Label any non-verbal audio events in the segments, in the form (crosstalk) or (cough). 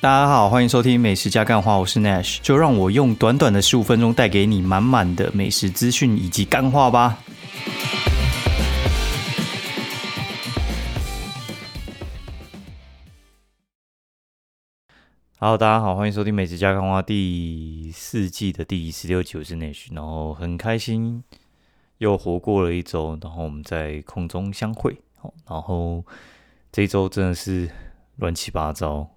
大家好，欢迎收听美食加干话，我是 Nash，就让我用短短的十五分钟带给你满满的美食资讯以及干话吧。Hello，大家好，欢迎收听美食加干话第四季的第十六集，我是 Nash，然后很开心又活过了一周，然后我们在空中相会，好，然后这一周真的是乱七八糟。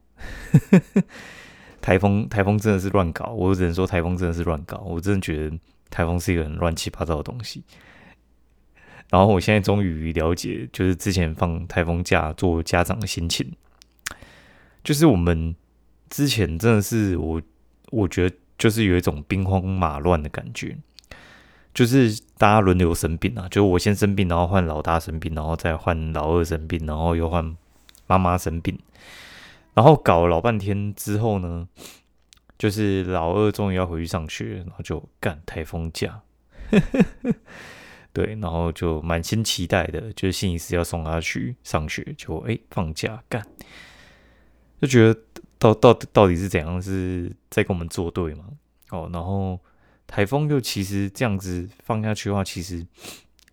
(laughs) 台风，台风真的是乱搞，我只能说台风真的是乱搞。我真的觉得台风是一个很乱七八糟的东西。然后我现在终于了解，就是之前放台风假做家长的心情，就是我们之前真的是我，我觉得就是有一种兵荒马乱的感觉，就是大家轮流生病啊，就是我先生病，然后换老大生病，然后再换老二生病，然后又换妈妈生病。然后搞了老半天之后呢，就是老二终于要回去上学，然后就干台风假，(laughs) 对，然后就满心期待的，就是星期四要送他去上学，就哎放假干，就觉得到到到底是怎样是在跟我们作对嘛？哦，然后台风就其实这样子放下去的话，其实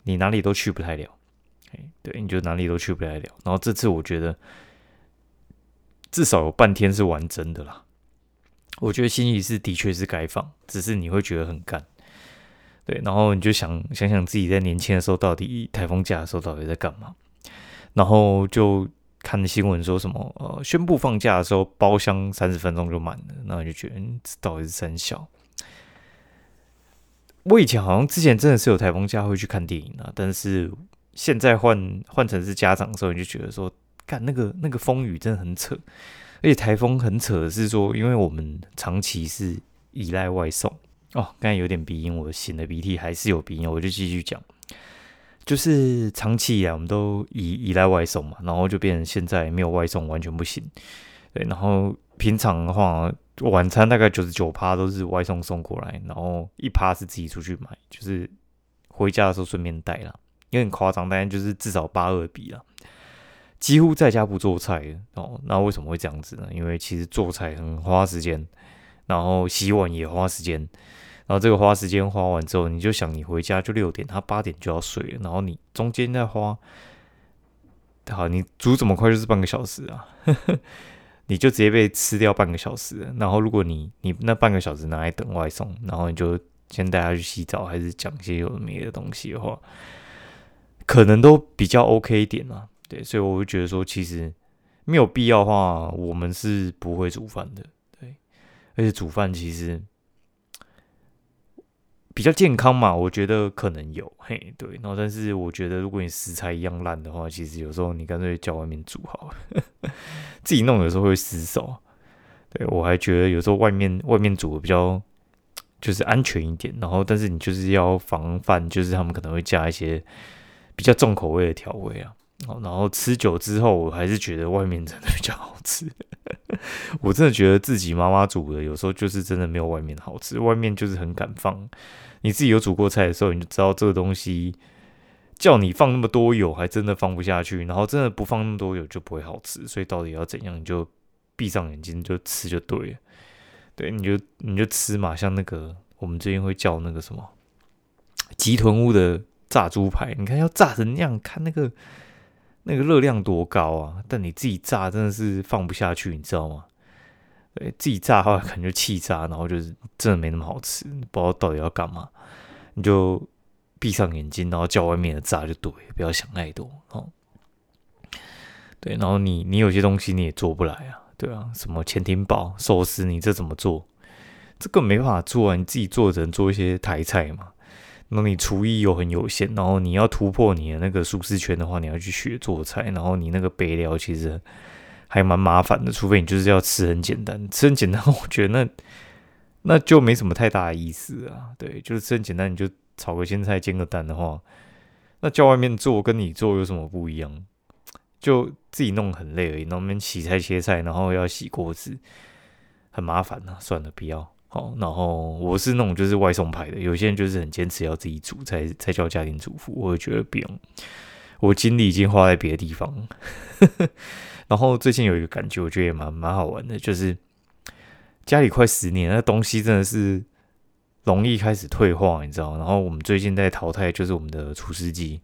你哪里都去不太了，哎，对，你就哪里都去不太了。然后这次我觉得。至少有半天是完整的啦。我觉得星期四的确是该放，只是你会觉得很干。对，然后你就想想想自己在年轻的时候，到底台风假的时候到底在干嘛？然后就看新闻说什么，呃，宣布放假的时候，包厢三十分钟就满了，然后就觉得这到底是三小。我以前好像之前真的是有台风假会去看电影啊，但是现在换换成是家长的时候，你就觉得说。看那个那个风雨真的很扯，而且台风很扯的是说，因为我们长期是依赖外送哦。刚才有点鼻音，我擤的鼻涕还是有鼻音，我就继续讲。就是长期以来我们都依依赖外送嘛，然后就变成现在没有外送完全不行。对，然后平常的话，晚餐大概九十九趴都是外送送过来，然后一趴是自己出去买，就是回家的时候顺便带了，有点夸张，但就是至少八二比了。几乎在家不做菜哦，那为什么会这样子呢？因为其实做菜很花时间，然后洗碗也花时间，然后这个花时间花完之后，你就想你回家就六点，他八点就要睡了，然后你中间再花，好，你煮这么快就是半个小时啊，(laughs) 你就直接被吃掉半个小时。然后如果你你那半个小时拿来等外送，然后你就先带他去洗澡，还是讲些有的没的东西的话，可能都比较 OK 一点啊。对，所以我会觉得说，其实没有必要话，我们是不会煮饭的。对，而且煮饭其实比较健康嘛，我觉得可能有嘿。对，然后但是我觉得，如果你食材一样烂的话，其实有时候你干脆叫外面煮好了，(laughs) 自己弄有时候会失手。对我还觉得有时候外面外面煮的比较就是安全一点，然后但是你就是要防范，就是他们可能会加一些比较重口味的调味啊。然后吃久之后，我还是觉得外面真的比较好吃。(laughs) 我真的觉得自己妈妈煮的，有时候就是真的没有外面好吃。外面就是很敢放，你自己有煮过菜的时候，你就知道这个东西叫你放那么多油，还真的放不下去。然后真的不放那么多油就不会好吃。所以到底要怎样，你就闭上眼睛就吃就对了。对，你就你就吃嘛，像那个我们最近会叫那个什么吉屯屋的炸猪排，你看要炸成那样，看那个。那个热量多高啊！但你自己炸真的是放不下去，你知道吗？对，自己炸的话可能就气炸，然后就是真的没那么好吃，不知道到底要干嘛。你就闭上眼睛，然后叫外面的炸就对，不要想太多哦。对，然后你你有些东西你也做不来啊，对啊，什么潜艇堡、寿司，你这怎么做？这个没办法做啊，你自己做只能做一些台菜嘛。那你厨艺又很有限，然后你要突破你的那个舒适圈的话，你要去学做菜，然后你那个备料其实还蛮麻烦的，除非你就是要吃很简单，吃很简单，我觉得那 (laughs) 那就没什么太大的意思啊。对，就是吃很简单，你就炒个青菜、煎个蛋的话，那叫外面做跟你做有什么不一样？就自己弄很累而已，那边洗菜切菜，然后要洗锅子，很麻烦啊，算了，不要。好，然后我是那种就是外送派的，有些人就是很坚持要自己煮才才叫家庭主妇，我会觉得不用，我精力已经花在别的地方。(laughs) 然后最近有一个感觉，我觉得也蛮蛮好玩的，就是家里快十年，那东西真的是容易开始退化，你知道？然后我们最近在淘汰，就是我们的除湿机，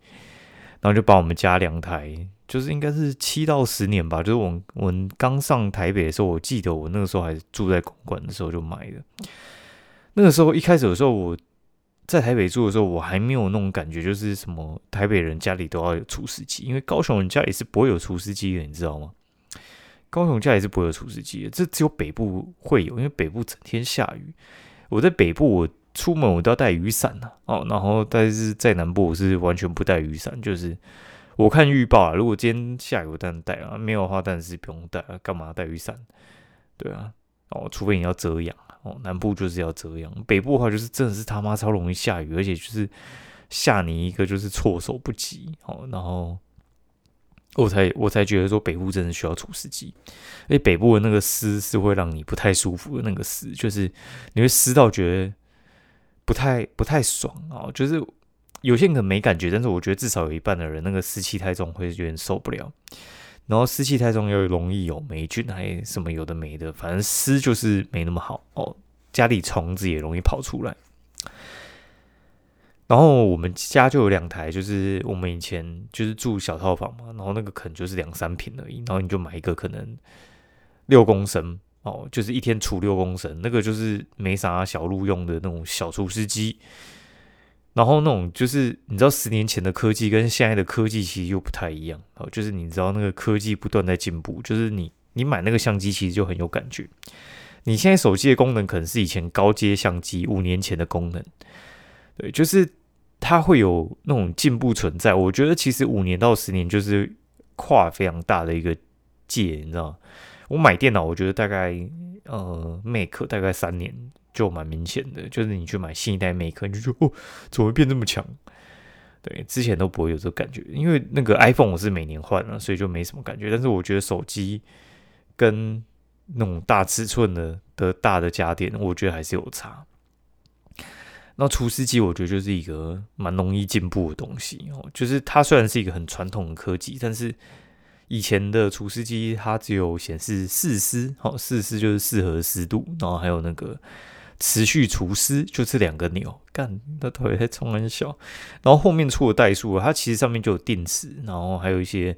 然后就把我们家两台，就是应该是七到十年吧，就是我我刚上台北的时候，我记得我那个时候还住在公馆的时候就买的。那个时候一开始的时候，我在台北住的时候，我还没有那种感觉，就是什么台北人家里都要有除湿机，因为高雄人家里是不会有除湿机的，你知道吗？高雄家里是不会有除湿机的，这只有北部会有，因为北部整天下雨。我在北部，我出门我都要带雨伞呐，哦，然后但是在南部我是完全不带雨伞，就是我看预报啊，如果今天下雨我当然带啊，没有的话当然是不用带啊，干嘛带雨伞？对啊，哦，除非你要遮阳。哦，南部就是要遮阳，北部的话就是真的是他妈超容易下雨，而且就是吓你一个就是措手不及。哦，然后我才我才觉得说北部真的需要除湿机，因为北部的那个湿是会让你不太舒服的那个湿，就是你会湿到觉得不太不太爽哦。就是有些人可能没感觉，但是我觉得至少有一半的人那个湿气太重会有点受不了。然后湿气太重又容易有霉菌，还什么有的没的，反正湿就是没那么好哦。家里虫子也容易跑出来。然后我们家就有两台，就是我们以前就是住小套房嘛，然后那个可能就是两三平而已，然后你就买一个可能六公升哦，就是一天储六公升，那个就是没啥小路用的那种小除湿机。然后那种就是你知道十年前的科技跟现在的科技其实又不太一样哦，就是你知道那个科技不断在进步，就是你你买那个相机其实就很有感觉。你现在手机的功能可能是以前高阶相机五年前的功能，对，就是它会有那种进步存在。我觉得其实五年到十年就是跨非常大的一个界，你知道我买电脑，我觉得大概呃 Mac 大概三年。就蛮明显的，就是你去买新一代 Mac，你就说哦，怎么会变这么强？对，之前都不会有这个感觉，因为那个 iPhone 我是每年换了，所以就没什么感觉。但是我觉得手机跟那种大尺寸的的大的家电，我觉得还是有差。那除湿机，我觉得就是一个蛮容易进步的东西哦，就是它虽然是一个很传统的科技，但是。以前的除湿机它只有显示四湿，好四湿就是适合湿度，然后还有那个持续除湿，就是两个钮。干，那腿在冲很小，然后后面出的代数，它其实上面就有定时，然后还有一些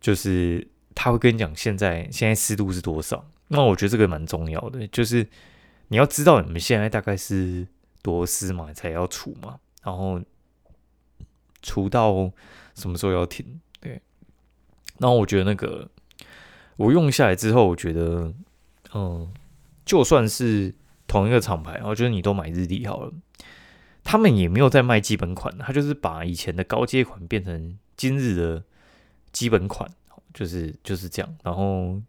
就是他会跟你讲现在现在湿度是多少。那我觉得这个蛮重要的，就是你要知道你们现在大概是多湿嘛，才要除嘛，然后除到什么时候要停。对然后我觉得那个我用下来之后，我觉得，嗯，就算是同一个厂牌，然后就是你都买日历好了，他们也没有在卖基本款，他就是把以前的高阶款变成今日的基本款，就是就是这样。然后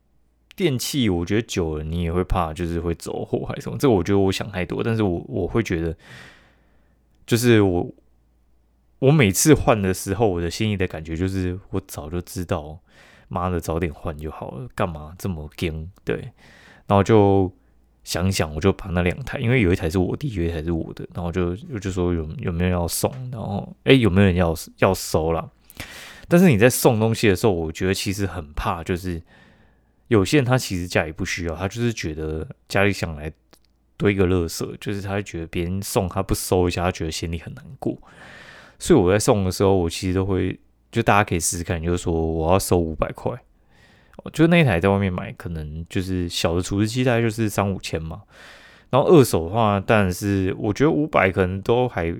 电器，我觉得久了你也会怕，就是会走货还是什么。这我觉得我想太多，但是我我会觉得，就是我。我每次换的时候，我的心里的感觉就是，我早就知道，妈的，早点换就好了，干嘛这么惊？对，然后就想想，我就把那两台，因为有一台是我弟，有一台是我的，然后就我就说有有没有人要送，然后哎有没有人要要收了？但是你在送东西的时候，我觉得其实很怕，就是有些人他其实家里不需要，他就是觉得家里想来堆一个垃圾，就是他觉得别人送他不收一下，他觉得心里很难过。所以我在送的时候，我其实都会就大家可以试试看，就是说我要收五百块，就那一台在外面买，可能就是小的除湿机大概就是三五千嘛。然后二手的话，当然是我觉得五百可能都还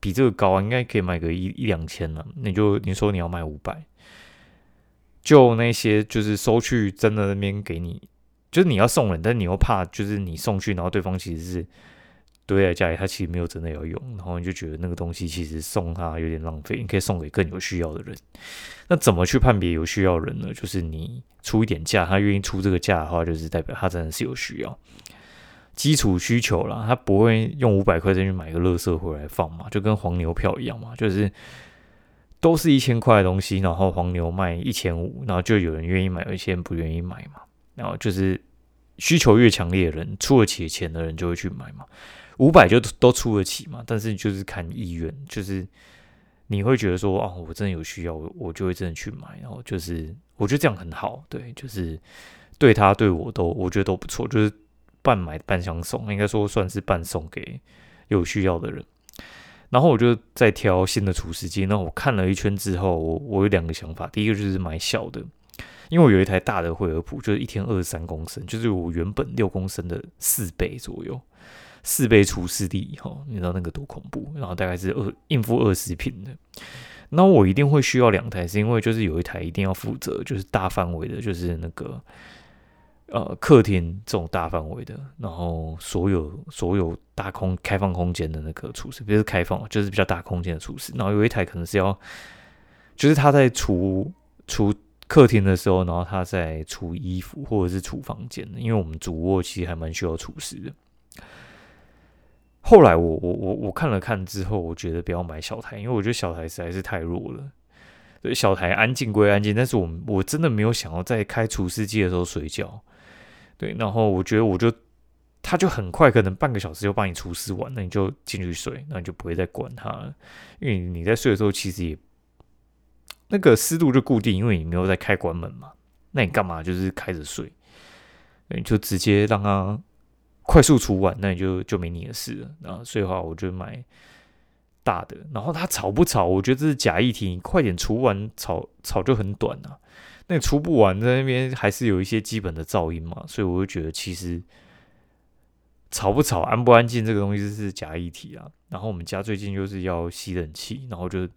比这个高啊，应该可以买个一一两千了。你就你说你要卖五百，就那些就是收去真的那边给你，就是你要送人，但你又怕就是你送去，然后对方其实是。堆在家里，他其实没有真的要用，然后你就觉得那个东西其实送他有点浪费，你可以送给更有需要的人。那怎么去判别有需要人呢？就是你出一点价，他愿意出这个价的话，就是代表他真的是有需要，基础需求啦。他不会用五百块钱去买个乐色回来放嘛，就跟黄牛票一样嘛，就是都是一千块的东西，然后黄牛卖一千五，然后就有人愿意买，有些人不愿意买嘛。然后就是需求越强烈的人，出得起钱的人就会去买嘛。五百就都出得起嘛，但是就是看意愿，就是你会觉得说，哦，我真的有需要，我就会真的去买。然后就是我觉得这样很好，对，就是对他对我都我觉得都不错，就是半买半相送，应该说算是半送给有需要的人。然后我就在挑新的除湿机。那我看了一圈之后，我我有两个想法。第一个就是买小的，因为我有一台大的惠而浦，就是一天二十三公升，就是我原本六公升的四倍左右，四倍除湿力哈，你知道那个多恐怖？然后大概是二应付二十平的。那我一定会需要两台，是因为就是有一台一定要负责，就是大范围的，就是那个。呃，客厅这种大范围的，然后所有所有大空开放空间的那个厨师，不是开放，就是比较大空间的厨师。然后有一台可能是要，就是他在除除客厅的时候，然后他在除衣服或者是除房间的，因为我们主卧其实还蛮需要厨师的。后来我我我我看了看之后，我觉得不要买小台，因为我觉得小台实在是太弱了。对，小台安静归安静，但是我我真的没有想要在开除湿机的时候睡觉。对，然后我觉得我就，他就很快，可能半个小时就帮你除湿完，那你就进去睡，那你就不会再管它了，因为你在睡的时候其实也那个湿度就固定，因为你没有在开关门嘛，那你干嘛就是开着睡，你就直接让它快速除完，那你就就没你的事了。然后所以话，我就买大的，然后它吵不吵？我觉得这是假议题，你快点除完，吵吵就很短啊。那除不完，在那边还是有一些基本的噪音嘛，所以我就觉得其实吵不吵、安不安静这个东西是假议题啊。然后我们家最近就是要吸冷气，然后就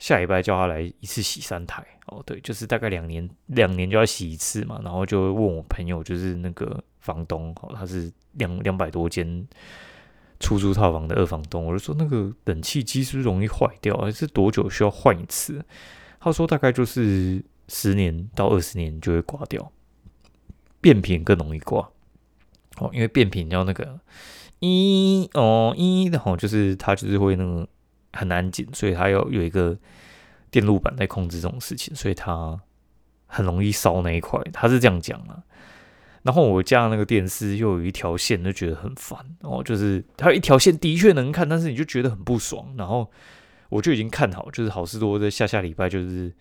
下礼拜叫他来一次洗三台哦，对，就是大概两年两年就要洗一次嘛。然后就问我朋友，就是那个房东哦，他是两两百多间出租套房的二房东，我就说那个冷气机是不是容易坏掉，还是多久需要换一次？他说大概就是。十年到二十年就会刮掉，变频更容易挂哦，因为变频要那个一哦一的吼，就是它就是会那个很安静，所以它要有一个电路板在控制这种事情，所以它很容易烧那一块，他是这样讲啊。然后我家那个电视又有一条线，就觉得很烦哦，就是它一条线的确能看，但是你就觉得很不爽。然后我就已经看好，就是好事多在下下礼拜就是。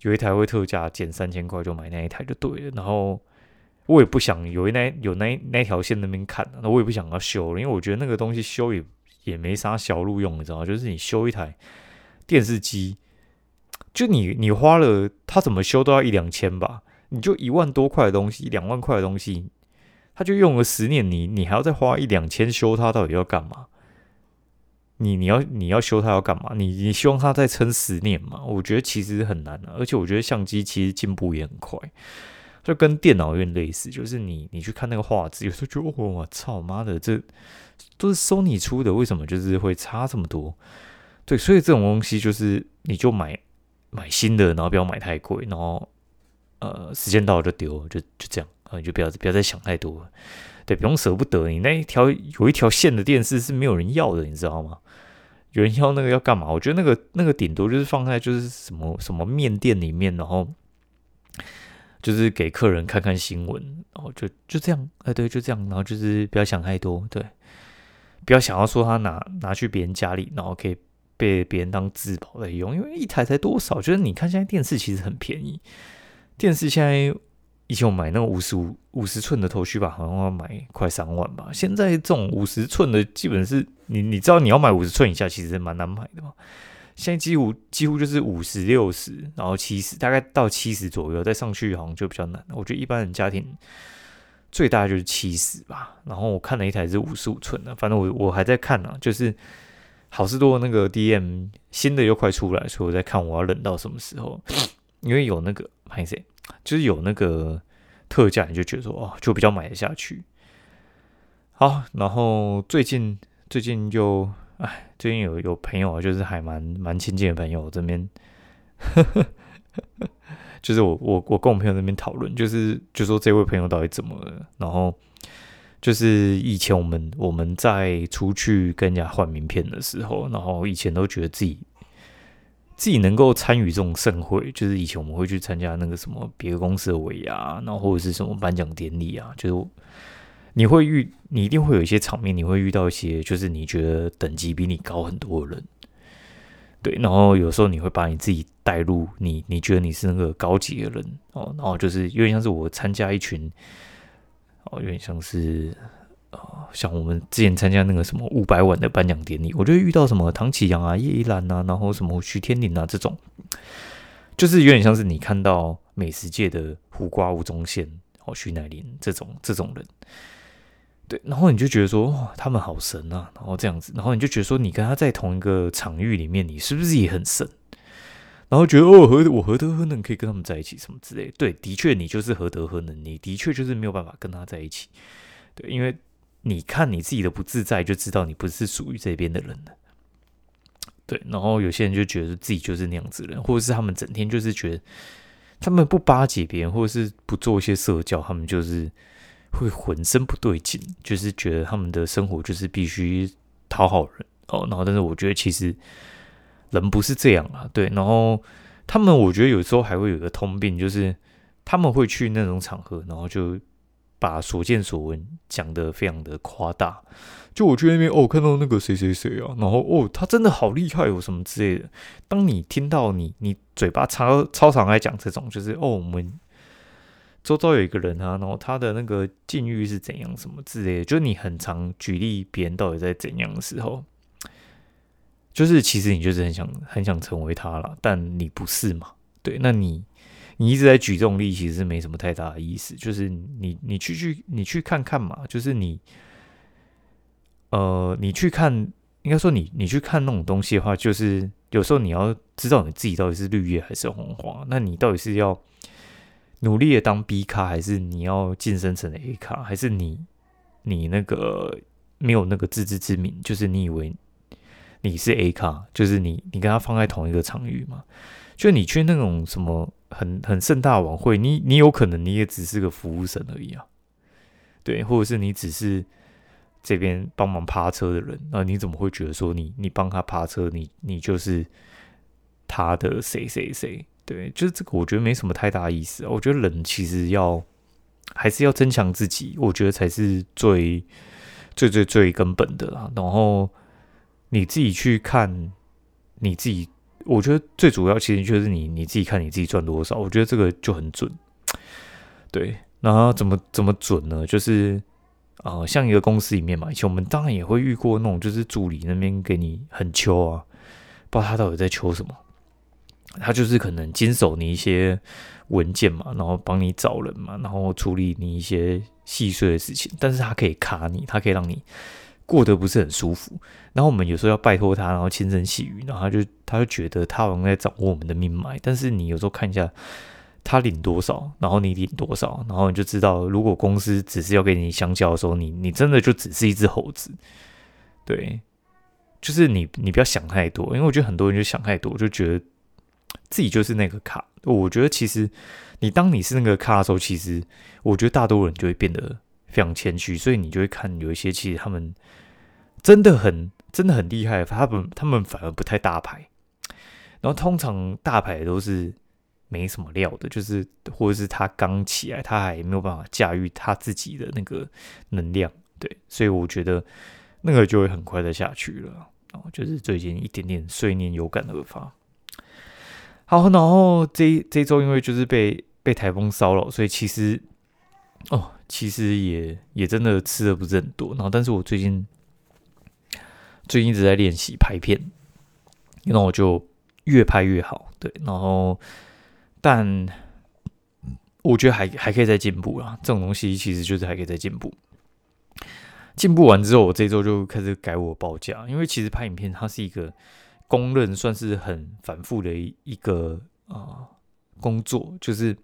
有一台会特价减三千块就买那一台就对了，然后我也不想有一那有那那条线那边看，那我也不想要修了，因为我觉得那个东西修也也没啥小路用，你知道吗？就是你修一台电视机，就你你花了它怎么修都要一两千吧，你就一万多块的东西，两万块的东西，他就用了十年，你你还要再花一两千修它，到底要干嘛？你你要你要修它要干嘛？你你希望它再撑十年嘛？我觉得其实很难啊，而且我觉得相机其实进步也很快，就跟电脑有点类似，就是你你去看那个画质，有时候觉得我操妈的，这都是收你出的，为什么就是会差这么多？对，所以这种东西就是你就买买新的，然后不要买太贵，然后呃时间到了就丢，就就这样啊，你就不要不要再想太多，对，不用舍不得。你那一条有一条线的电视是没有人要的，你知道吗？有人要那个要干嘛？我觉得那个那个顶多就是放在就是什么什么面店里面，然后就是给客人看看新闻，然后就就这样，哎，对，就这样，然后就是不要想太多，对，不要想要说他拿拿去别人家里，然后可以被别人当自保来用，因为一台才多少？就是你看现在电视其实很便宜，电视现在。以前我买那个五十五五十寸的头须吧，好像要买快三万吧。现在这种五十寸的，基本是你你知道你要买五十寸以下，其实蛮难买的嘛。现在几乎几乎就是五十六十，然后七十，大概到七十左右，再上去好像就比较难。我觉得一般人家庭最大就是七十吧。然后我看了一台是五十五寸的，反正我我还在看呢，就是好事多那个 DM 新的又快出来，所以我在看我要忍到什么时候，因为有那个拍谁。就是有那个特价，你就觉得说哦，就比较买得下去。好，然后最近最近就哎，最近有有朋友啊，就是还蛮蛮亲近的朋友这边，(laughs) 就是我我我跟我朋友那边讨论，就是就说这位朋友到底怎么了？然后就是以前我们我们在出去跟人家换名片的时候，然后以前都觉得自己。自己能够参与这种盛会，就是以前我们会去参加那个什么别的公司的尾牙，然后或者是什么颁奖典礼啊，就是你会遇，你一定会有一些场面，你会遇到一些就是你觉得等级比你高很多的人，对，然后有时候你会把你自己带入你，你觉得你是那个高级的人哦，然后就是有点像是我参加一群，哦，有点像是呃，像我们之前参加那个什么五百万的颁奖典礼，我就遇到什么唐启阳啊、叶一兰啊，然后什么徐天林啊这种，就是有点像是你看到美食界的胡瓜、吴宗宪、哦徐乃麟这种这种人。对，然后你就觉得说，哇，他们好神啊，然后这样子，然后你就觉得说，你跟他在同一个场域里面，你是不是也很神？然后觉得哦，何我何德何能可以跟他们在一起什么之类？对，的确你就是何德何能，你的确就是没有办法跟他在一起。对，因为你看你自己的不自在，就知道你不是属于这边的人了。对，然后有些人就觉得自己就是那样子的人，或者是他们整天就是觉得他们不巴结别人，或者是不做一些社交，他们就是。会浑身不对劲，就是觉得他们的生活就是必须讨好人哦。然后，但是我觉得其实人不是这样啊。对，然后他们我觉得有时候还会有一个通病，就是他们会去那种场合，然后就把所见所闻讲得非常的夸大。就我去那边哦，看到那个谁谁谁啊，然后哦，他真的好厉害哦，什么之类的。当你听到你你嘴巴超超常来讲这种，就是哦，我们。周遭有一个人啊，然后他的那个境遇是怎样，什么之类的，就你很常举例别人到底在怎样的时候，就是其实你就是很想很想成为他了，但你不是嘛？对，那你你一直在举这种例，其实是没什么太大的意思，就是你你去去你去看看嘛，就是你呃你去看，应该说你你去看那种东西的话，就是有时候你要知道你自己到底是绿叶还是红花，那你到底是要。努力的当 B 卡，还是你要晋升成 A 卡，还是你你那个没有那个自知之明，就是你以为你是 A 卡，就是你你跟他放在同一个场域嘛？就你去那种什么很很盛大晚会，你你有可能你也只是个服务生而已啊，对，或者是你只是这边帮忙趴车的人，那你怎么会觉得说你你帮他趴车，你你就是他的谁谁谁？对，就是这个，我觉得没什么太大意思。我觉得人其实要还是要增强自己，我觉得才是最最最最根本的啦。然后你自己去看你自己，我觉得最主要其实就是你你自己看你自己赚多少，我觉得这个就很准。对，然后怎么怎么准呢？就是啊，像一个公司里面嘛，以前我们当然也会遇过那种，就是助理那边给你很求啊，不知道他到底在求什么。他就是可能经手你一些文件嘛，然后帮你找人嘛，然后处理你一些细碎的事情，但是他可以卡你，他可以让你过得不是很舒服。然后我们有时候要拜托他，然后轻声细语，然后他就他就觉得他好像在掌握我们的命脉。但是你有时候看一下他领多少，然后你领多少，然后你就知道，如果公司只是要给你相交的时候，你你真的就只是一只猴子。对，就是你你不要想太多，因为我觉得很多人就想太多，就觉得。自己就是那个卡，我觉得其实你当你是那个卡的时候，其实我觉得大多人就会变得非常谦虚，所以你就会看有一些其实他们真的很真的很厉害，他们他们反而不太大牌，然后通常大牌都是没什么料的，就是或者是他刚起来，他还没有办法驾驭他自己的那个能量，对，所以我觉得那个就会很快的下去了，然后就是最近一点点碎念有感而发。好，然后这这周因为就是被被台风骚扰，所以其实哦，其实也也真的吃的不是很多。然后，但是我最近最近一直在练习拍片，那我就越拍越好。对，然后但我觉得还还可以再进步啦。这种东西其实就是还可以再进步。进步完之后，我这周就开始改我报价，因为其实拍影片它是一个。公认算是很反复的一一个啊工作，就是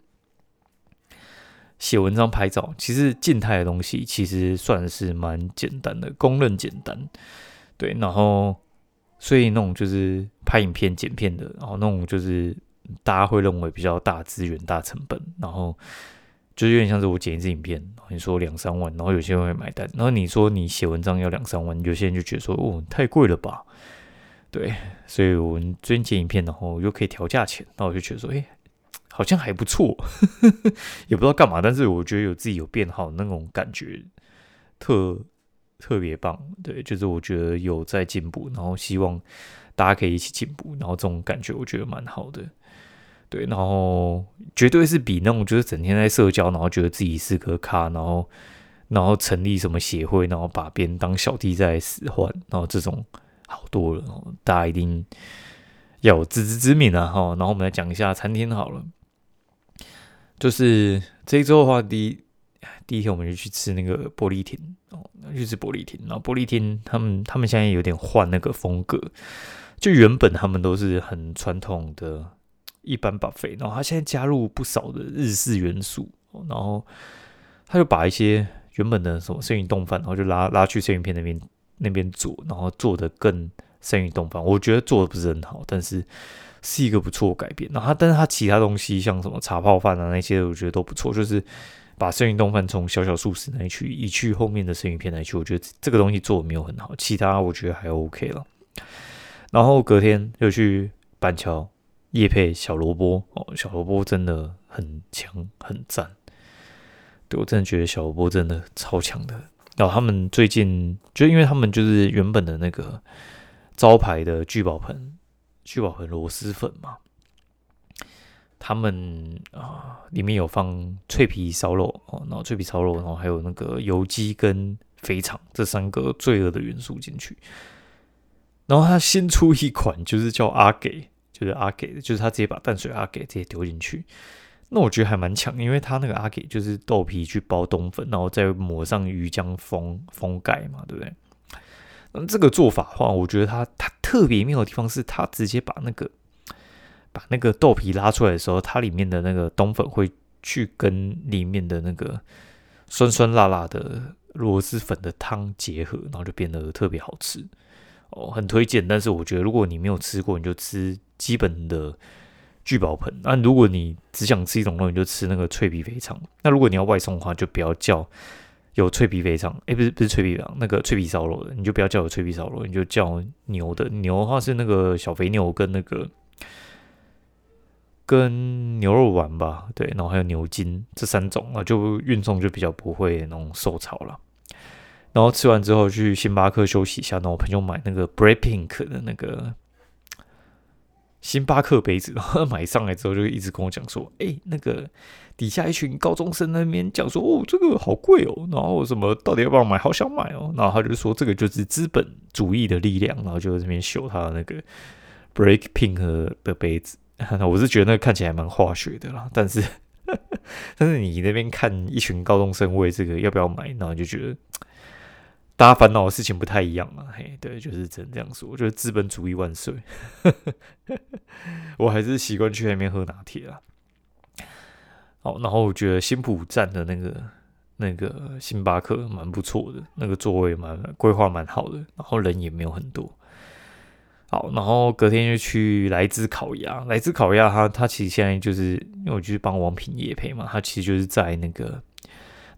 写文章、拍照。其实静态的东西其实算是蛮简单的，公认简单。对，然后所以那种就是拍影片、剪片的，然后那种就是大家会认为比较大资源、大成本，然后就是有点像是我剪一支影片，你说两三万，然后有些人会买单。然后你说你写文章要两三万，有些人就觉得说哦太贵了吧。对，所以我们最近剪影片，然后又可以调价钱，那我就觉得说，哎，好像还不错，(laughs) 也不知道干嘛，但是我觉得有自己有变好那种感觉，特特别棒。对，就是我觉得有在进步，然后希望大家可以一起进步，然后这种感觉我觉得蛮好的。对，然后绝对是比那种就是整天在社交，然后觉得自己是个咖，然后然后成立什么协会，然后把别人当小弟在使唤，然后这种好多了。大家一定要有自知之明啊！哈，然后我们来讲一下餐厅好了，就是这一周的话，第一第一天我们就去吃那个玻璃亭哦，去吃玻璃亭，然后玻璃亭他们他们现在有点换那个风格，就原本他们都是很传统的。一般 buffet，然后他现在加入不少的日式元素，然后他就把一些原本的什么生鱼冻饭，然后就拉拉去生鱼片那边那边做，然后做的更生鱼冻饭。我觉得做的不是很好，但是是一个不错改变。然后他，但是他其他东西像什么茶泡饭啊那些，我觉得都不错。就是把生鱼冻饭从小小素食那去移去后面的生鱼片那去，我觉得这个东西做的没有很好。其他我觉得还 OK 了。然后隔天又去板桥。叶配小萝卜哦，小萝卜真的很强很赞，对我真的觉得小萝卜真的超强的。然后他们最近就因为他们就是原本的那个招牌的聚宝盆聚宝盆螺蛳粉嘛，他们啊里面有放脆皮烧肉哦，然后脆皮烧肉，然后还有那个油鸡跟肥肠这三个罪恶的元素进去。然后他新出一款就是叫阿给。就是阿给，就是他直接把淡水阿给直接丢进去，那我觉得还蛮强，因为他那个阿给就是豆皮去包冬粉，然后再抹上鱼浆封封盖嘛，对不对？那这个做法的话，我觉得它它特别妙的地方是，它直接把那个把那个豆皮拉出来的时候，它里面的那个冬粉会去跟里面的那个酸酸辣辣的螺蛳粉的汤结合，然后就变得特别好吃哦，很推荐。但是我觉得如果你没有吃过，你就吃。基本的聚宝盆。那如果你只想吃一种肉，你就吃那个脆皮肥肠。那如果你要外送的话，就不要叫有脆皮肥肠。哎，不是不是脆皮肠，那个脆皮烧肉的，你就不要叫我脆皮烧肉，你就叫牛的。牛的话是那个小肥牛跟那个跟牛肉丸吧，对，然后还有牛筋这三种啊，就运送就比较不会那种受潮了。然后吃完之后去星巴克休息一下，然后我朋友买那个 Bread Pink 的那个。星巴克杯子，(laughs) 然后买上来之后就一直跟我讲说：“哎，那个底下一群高中生那边讲说，哦，这个好贵哦，然后什么到底要不要买？好想买哦。”然后他就说：“这个就是资本主义的力量。”然后就在这边秀他的那个 Break Pink 的杯子。(laughs) 我是觉得那看起来蛮化学的啦，但是 (laughs) 但是你那边看一群高中生为这个要不要买，然后就觉得。大家烦恼的事情不太一样嘛，嘿，对，就是只能这样说。我觉得资本主义万岁，(laughs) 我还是习惯去那边喝拿铁啊。好，然后我觉得新浦站的那个那个星巴克蛮不错的，那个座位蛮规划蛮好的，然后人也没有很多。好，然后隔天就去来自烤鸭，来自烤鸭，它它其实现在就是因为我就是帮王品业配嘛，它其实就是在那个。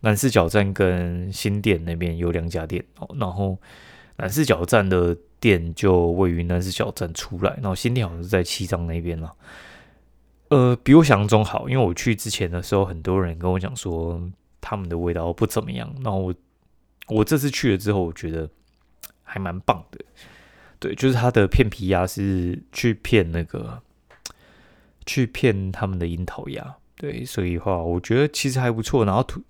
南四角站跟新店那边有两家店哦，然后南四角站的店就位于南四角站出来，然后新店好像是在七张那边了。呃，比我想象中好，因为我去之前的时候，很多人跟我讲说他们的味道不怎么样。然后我我这次去了之后，我觉得还蛮棒的。对，就是它的片皮鸭是去片那个去片他们的樱桃鸭，对，所以话我觉得其实还不错。然后土。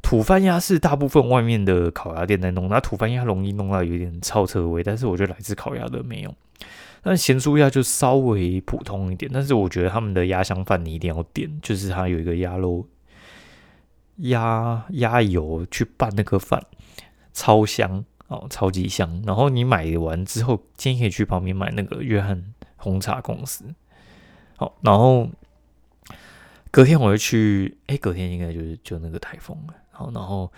土番鸭是大部分外面的烤鸭店在弄，那土番鸭容易弄到有点超车味，但是我觉得来自烤鸭的没有。但咸酥鸭就稍微普通一点，但是我觉得他们的鸭香饭你一定要点，就是它有一个鸭肉、鸭鸭油去拌那个饭，超香哦，超级香。然后你买完之后，建议可以去旁边买那个约翰红茶公司。好，然后隔天我会去，哎，隔天应该就是就那个台风了。好，然后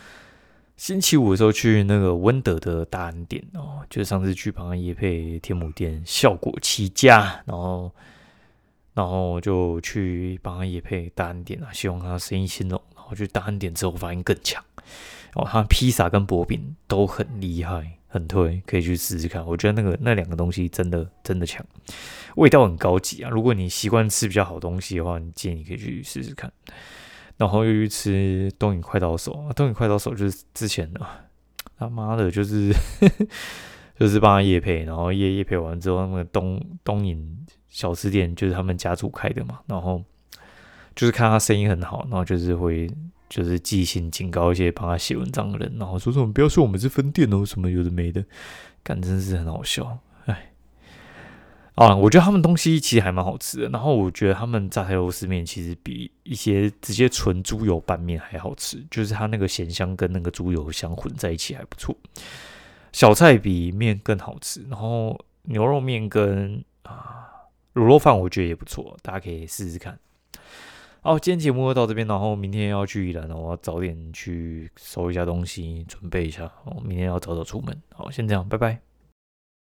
星期五的时候去那个温德的大安店哦，就是上次去旁野配天母店效果奇佳，然后然后就去帮他野配大安店啊，希望他生意兴隆。然后去大安店之后发现更强，哦，他披萨跟薄饼都很厉害，很推，可以去试试看。我觉得那个那两个东西真的真的强，味道很高级啊。如果你习惯吃比较好东西的话，你建议你可以去试试看。然后又去吃东影快刀手，东影快刀手就是之前的，他妈的，就是 (laughs) 就是帮他夜配，然后夜夜配完之后，那个东东影小吃店就是他们家族开的嘛，然后就是看他生意很好，然后就是会就是记性警告一些帮他写文章的人，然后说什么不要说我们是分店哦，什么有的没的，感真是很好笑，啊，我觉得他们东西其实还蛮好吃的，然后我觉得他们炸台螺丝面其实比一些直接纯猪油拌面还好吃，就是它那个咸香跟那个猪油香混在一起还不错。小菜比面更好吃，然后牛肉面跟啊卤肉饭我觉得也不错，大家可以试试看。好，今天节目就到这边，然后明天要去宜兰，我要早点去收一下东西，准备一下，我明天要早早出门。好，先这样，拜拜。